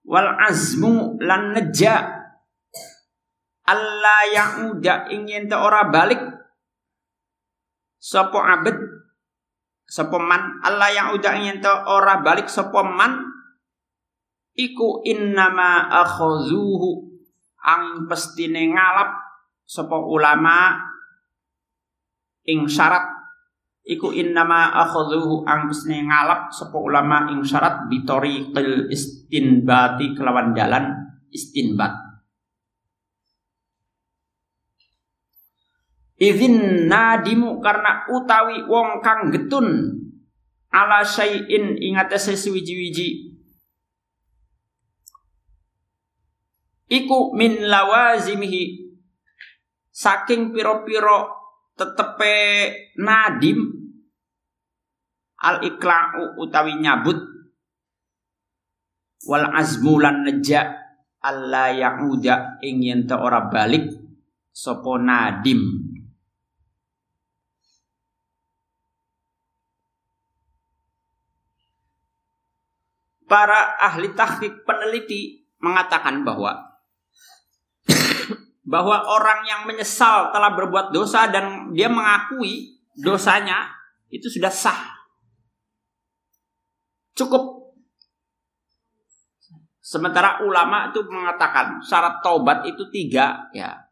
Wal azmu lan neja. Allah yang udah ingin te ora balik. Sopo abed sopo man. Allah yang udah ingin te ora balik sopo man. Iku innama akhuzuhu ang pestine ngalap sopo ulama ing syarat iku innama akhadhuhu angkusne ngalap sapa ulama ing syarat bitoriqil istinbati kelawan dalan istinbat. Izin nadimu karena utawi wong kang getun ala syai'in ingate sesuwiji-wiji iku min lawazimihi saking piro-piro tetepe nadim al ikla'u utawi nyabut wal azmu lan neja alla ya'uda ing yen ora balik sopo nadim. Para ahli tahqiq peneliti mengatakan bahwa bahwa orang yang menyesal telah berbuat dosa dan dia mengakui dosanya itu sudah sah. Cukup. Sementara ulama itu mengatakan syarat taubat itu tiga ya.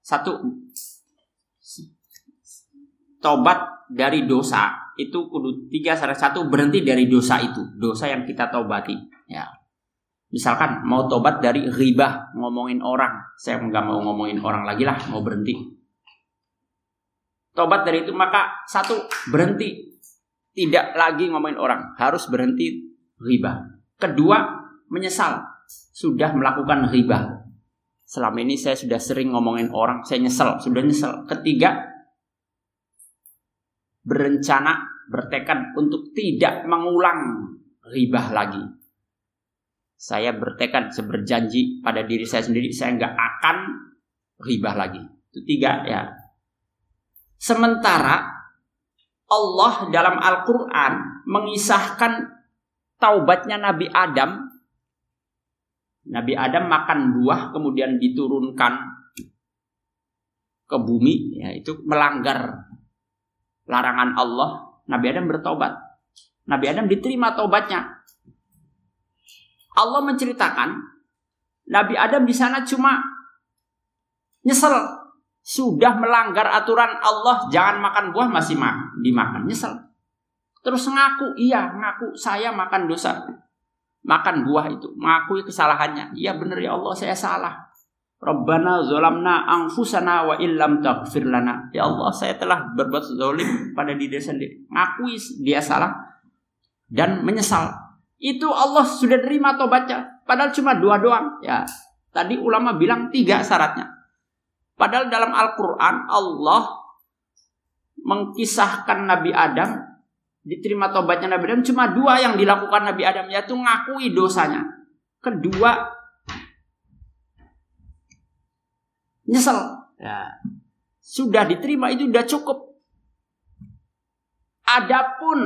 Satu taubat dari dosa itu kudu tiga salah satu berhenti dari dosa itu dosa yang kita taubati ya misalkan mau tobat dari riba ngomongin orang. Saya nggak mau ngomongin orang lagi lah mau berhenti. Tobat dari itu maka satu berhenti. Tidak lagi ngomongin orang. Harus berhenti riba kedua menyesal. Sudah melakukan riba selama ini saya sudah sering ngomongin orang saya nyesel sudah nyesel. Ketiga berencana, bertekad untuk tidak mengulang ribah lagi. Saya bertekad, saya berjanji pada diri saya sendiri, saya nggak akan ribah lagi. Itu tiga ya. Sementara Allah dalam Al-Quran mengisahkan taubatnya Nabi Adam. Nabi Adam makan buah kemudian diturunkan ke bumi, ya itu melanggar larangan Allah, Nabi Adam bertobat. Nabi Adam diterima tobatnya. Allah menceritakan Nabi Adam di sana cuma nyesel sudah melanggar aturan Allah jangan makan buah masih ma dimakan nyesel terus ngaku iya ngaku saya makan dosa makan buah itu mengakui kesalahannya iya benar ya Allah saya salah Rabbana zolamna angfusana wa illam taghfir lana. Ya Allah, saya telah berbuat zalim pada diri sendiri. Ngakui dia salah dan menyesal. Itu Allah sudah terima tobatnya. Padahal cuma dua doang. Ya, tadi ulama bilang tiga syaratnya. Padahal dalam Al-Quran Allah mengkisahkan Nabi Adam diterima tobatnya Nabi Adam cuma dua yang dilakukan Nabi Adam yaitu ngakui dosanya. Kedua nyesel. Ya. Sudah diterima itu sudah cukup. Adapun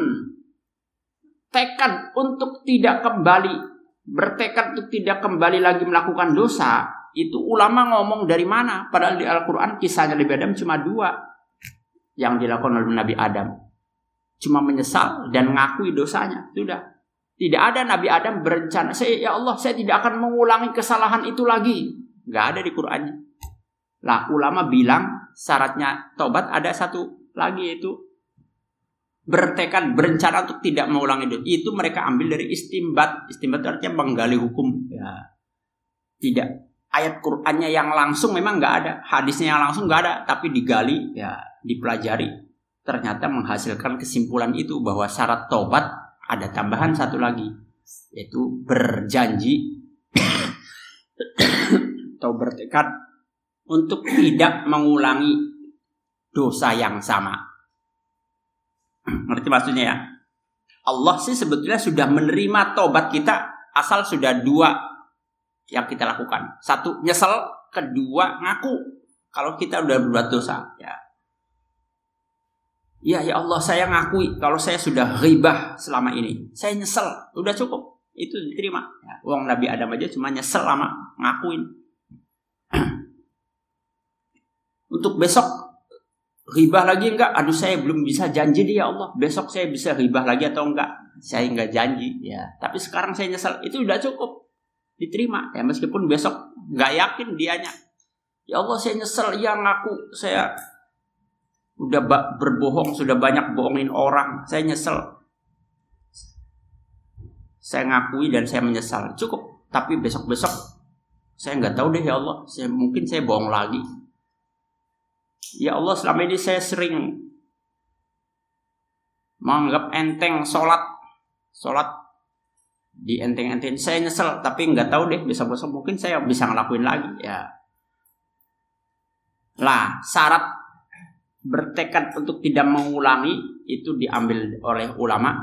tekad untuk tidak kembali, bertekad untuk tidak kembali lagi melakukan dosa, itu ulama ngomong dari mana? Padahal di Al-Quran kisahnya Nabi Adam cuma dua yang dilakukan oleh Nabi Adam. Cuma menyesal dan ngakui dosanya. Sudah. Tidak ada Nabi Adam berencana, saya ya Allah, saya tidak akan mengulangi kesalahan itu lagi. Gak ada di Qurannya. Lah ulama bilang syaratnya tobat ada satu lagi yaitu bertekad berencana untuk tidak mengulangi itu. Itu mereka ambil dari istimbat. Istimbat artinya menggali hukum. Ya. Tidak ayat Qur'annya yang langsung memang nggak ada, hadisnya yang langsung nggak ada, tapi digali, ya dipelajari. Ternyata menghasilkan kesimpulan itu bahwa syarat tobat ada tambahan satu lagi, yaitu berjanji atau bertekad untuk tidak mengulangi dosa yang sama. Ngerti maksudnya ya? Allah sih sebetulnya sudah menerima tobat kita asal sudah dua yang kita lakukan. Satu nyesel, kedua ngaku kalau kita udah berbuat dosa. Ya. Ya ya Allah saya ngakui kalau saya sudah ribah selama ini. Saya nyesel, udah cukup. Itu diterima. Ya, uang Nabi Adam aja cuma nyesel lama ngakuin. Untuk besok ribah lagi enggak? Aduh saya belum bisa janji dia ya Allah. Besok saya bisa ribah lagi atau enggak? Saya enggak janji ya. Tapi sekarang saya nyesel. Itu udah cukup. Diterima ya meskipun besok enggak yakin dianya. Ya Allah saya nyesel ya ngaku saya udah berbohong sudah banyak bohongin orang. Saya nyesel. Saya ngakui dan saya menyesal. Cukup. Tapi besok-besok saya nggak tahu deh ya Allah. Saya mungkin saya bohong lagi Ya Allah selama ini saya sering menganggap enteng sholat. Sholat di enteng-enteng. Saya nyesel tapi nggak tahu deh bisa besok mungkin saya bisa ngelakuin lagi ya. Lah syarat bertekad untuk tidak mengulangi itu diambil oleh ulama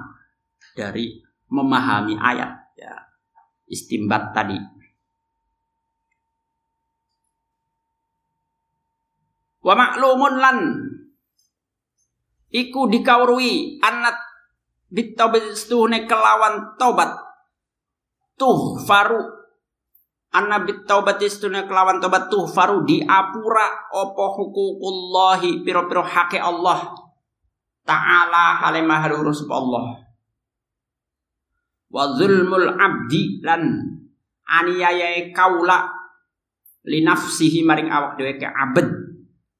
dari memahami ayat ya. Istimbat tadi Wa maklumun lan iku dikaurui anat bitaubatune kelawan taubat. Tuh faru anna bitaubatistune kelawan taubat tuh faru diapura opo hukukullahi piro-piro hake Allah ta'ala halimah harurus Allah. Wa zulmul abdi lan aniaya kaula linafsihi maring awak dhewe ke abad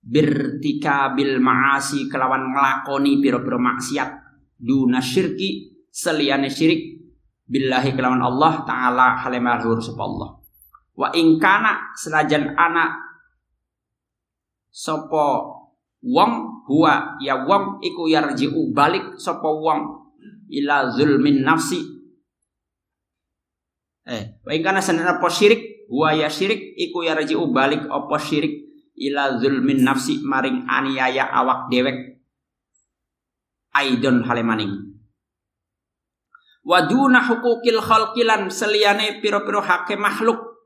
birtika bil maasi kelawan ngelakoni piro-piro maksiat. Duna syirki seliane syirik. Billahi kelawan Allah taala halimahur Allah. Wa ingkana senajan anak sopo wong huwa ya wong iku yarji'u balik sopo wong ila zulmin nafsi. Eh wa ingkana senajan apa syirik huwa ya syirik iku yarji'u balik apa syirik ila zulmin nafsi maring aniaya awak dewek. Aidon halemaning waduna hukukil khalqilan seliyane piro-piro hake makhluk.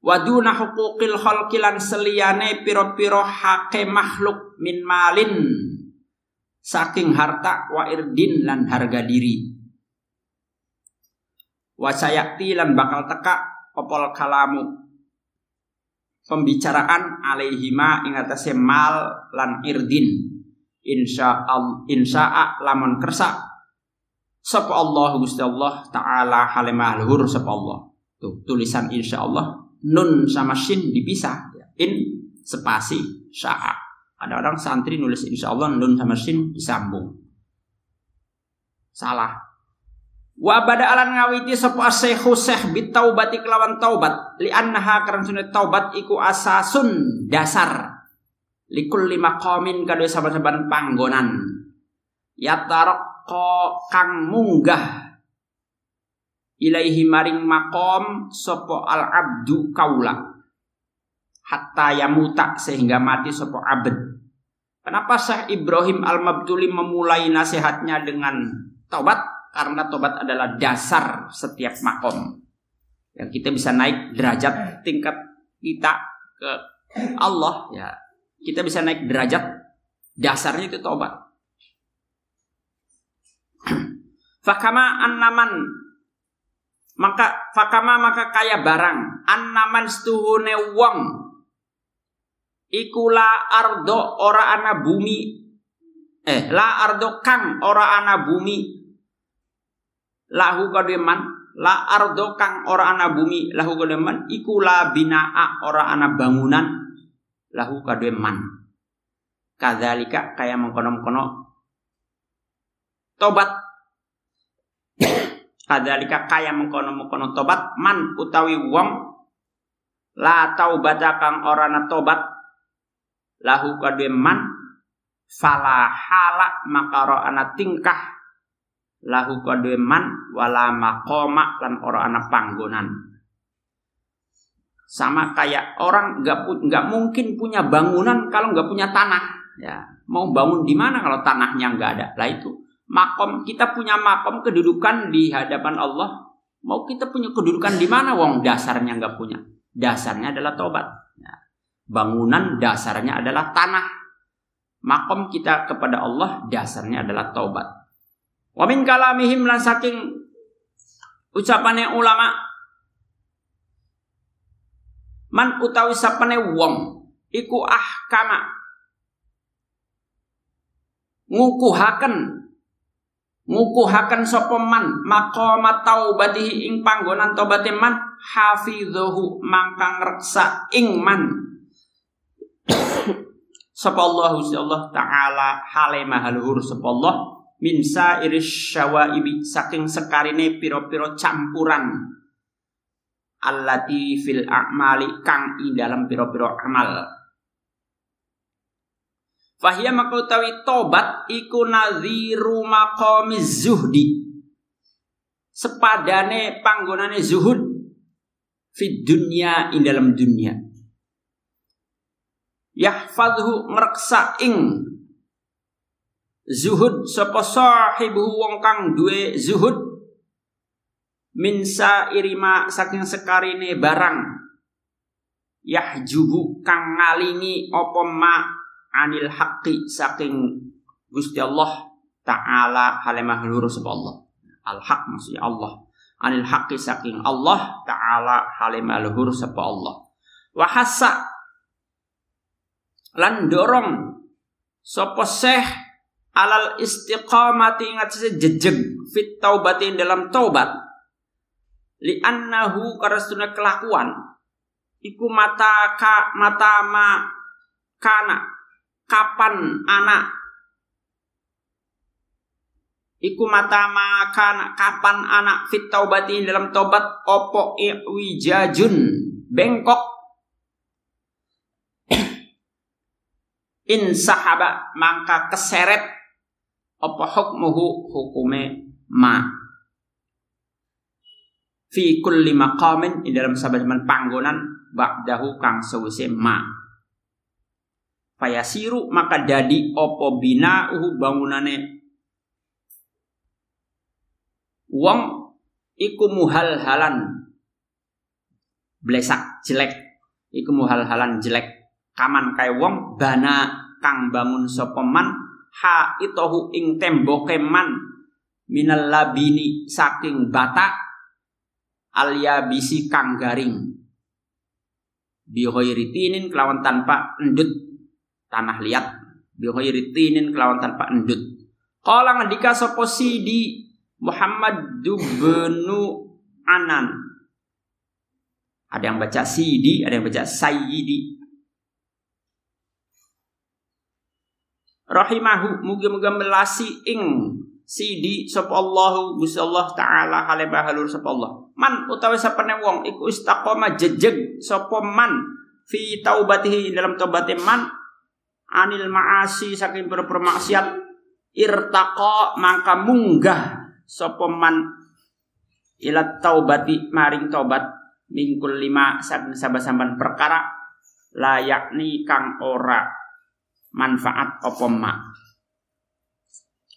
Waduna hukukil khalqilan seliyane piro-piro hake makhluk. Min malin saking harta wa irdin lan harga diri. Wa sayakti lan bakal teka popol kalamu pembicaraan alaihima ing atase mal lan irdin. Insya Allah insya lamun kersa. Sapa Allah Gusti Allah taala halimah luhur sapa Allah. Tuh tulisan insya Allah nun sama shin dipisah. In spasi sya'a ada orang santri nulis insya Allah nun sama shin disambung. Salah Wa bada alan ngawiti sapa asyikhu syekh bitaubati kelawan taubat li annaha karena sunat taubat iku asasun dasar. Likul lima komin kadue saban-saban panggonan. Ya tarqa kang munggah. Ilaihi maring makom sopo al abdu kaula. Hatta yamuta sehingga mati sopo abd kenapa Syekh Ibrahim Al-Mabtuli memulai nasihatnya dengan taubat karena tobat adalah dasar setiap makom. Yang kita bisa naik derajat tingkat kita ke Allah ya. Kita bisa naik derajat dasarnya itu tobat. Fakama annaman maka fakama maka kaya barang annaman stuhune wong ikula ardo ora ana bumi eh la ardo kang ora ana bumi lahu kademan la ardo kang ora ana bumi lahu kademan iku la binaa ora ana bangunan lahu kademan kadzalika kaya mengkono-kono tobat. Kadzalika kaya mengkono-kono tobat man utawi wong la taubata kang ora ana tobat lahu kademan fala hala maka ana tingkah lahu kadue man wala maqama lan ora ana panggonan. Sama kayak orang nggak nggak mungkin punya bangunan kalau nggak punya tanah. Ya mau bangun di mana kalau tanahnya nggak ada? Lah itu makom kita punya makom kedudukan di hadapan Allah. Mau kita punya kedudukan di mana? Wong dasarnya nggak punya. Dasarnya adalah tobat ya. bangunan dasarnya adalah tanah. Makom kita kepada Allah dasarnya adalah tobat Wa min kalamihim lan saking ucapane ulama man utawi sapane wong iku ahkama ngukuhaken ngukuhaken sapa man maqama taubatihi ing panggonan tobaté man hafidhahu mangkang reksa ing man. Sapa Allah Allah taala hale mahaluhur sapa Allah min sairis syawaibi saking sekarine piro-piro campuran allati fil a'mali kang ing dalam piro-piro amal. Fahiyya makautawi tobat iku nadhiru maqamiz zuhdi sepadane panggonane zuhud fid dunya ing dalam dunia yahfadhu mereksa ing zuhud sapa sahibu wong kang duwe zuhud? Min irima saking sekarine barang. Yahjubu kang ngalingi apa ma anil haqqi saking Gusti Allah taala halimah lurus sapa Allah? Al haq maksudnya Allah. Anil haqqi saking Allah taala halimah luhur sapa Allah. Wa hassa lan dorong sapa syekh alal istiqamati ingat jejeg fit taubatin dalam taubat. Li annahu karena kelakuan. Iku mata ka mata ma kana kapan anak. Iku mata ma kana kapan anak fit taubati dalam tobat opo wijajun bengkok. In sahaba mangka keseret opo hukmuhu? Hukume ma. Fi kulli maqamin di dalam saben panggonan ba'dahu kang sewise ma. Fayasiru maka dadi opo binauhu bangunane? Wong iku muhal-halan blesak jelek. Iku muhal-halan jelek. Kaman kaya wong bana kang bangun sapa man ha itohu ing temboke man minal labini saking bata alia bisi kang garing. Bihoiritinin kelawan tanpa endut tanah liat. Bihoiritinin kelawan tanpa endut. Kala ngendika sapa di Muhammad dubenu Anan. Ada yang baca Sidi, ada yang baca Sayyidi. Rahimahu muga-muga melasi ing sidi sapa Allahu Gusti Allah taala hale bahalur sapa Allah man utawi sapane wong iku istaqoma jejeg sapa man fi taubatihi dalam taubate man anil maasi saking pira maksiat irtaqa mangka munggah sapa man ila taubati maring taubat mingkul lima saben saban perkara layakni kang ora manfaat apa mak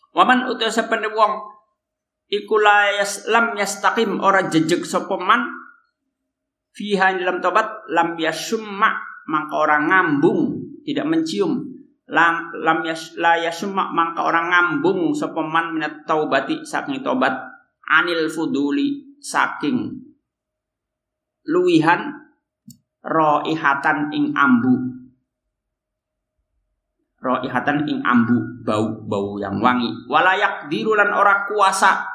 Waman utus sepene wong iku lam yastaqim ora jejeg sapa man fiha dalam tobat lam yasumma mangka orang ngambung tidak mencium. Lam lam yas la yasumma mangka orang ngambung sapa man minat taubati saking tobat anil fuduli saking luwihan roihatan ing ambu roihatan ing ambu bau bau yang wangi. Walayak dirulan ora kuasa.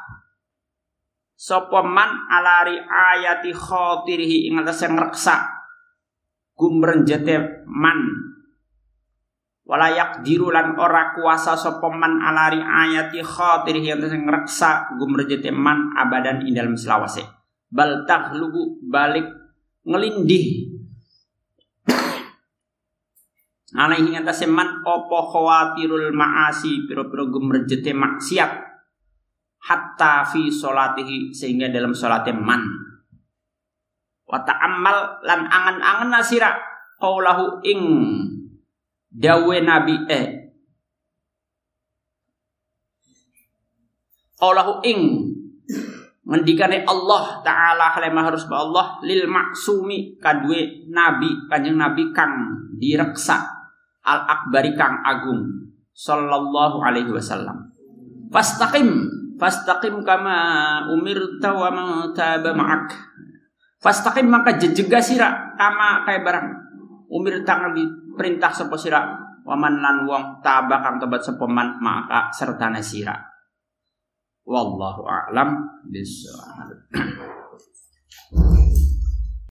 Sopoman alari ayati khotirihi ing atas yang reksa. Gumrenjete man. Walayak dirulan ora kuasa sopoman alari ayati khotirihi ing atas yang reksa. Gumrenjete man abadan ing dalam selawase. Bal tahlugu balik ngelindih alaihi ngatasi man opo khawatirul maasi? Piro-piro gumrejete maksiat. Hatta fi solatihi sehingga dalam solatnya man. Wa ta'ammal lan angan-angan nasira qaulahu ing dawe nabi eh qaulahu ing ngendikane Allah taala halimah harus Allah lil maksumi kadue nabi kanjeng nabi kang direksa al akbari kang agung sallallahu alaihi wasallam. Fastaqim fastaqim kama umirta wa man taba ma'ak. Fastaqim maka jejega sira kama kayak barang. Umirta nabi perintah sapa sira waman lan wong taba kang tobat sapa man maka serta sira. Wallahu a'lam bishawab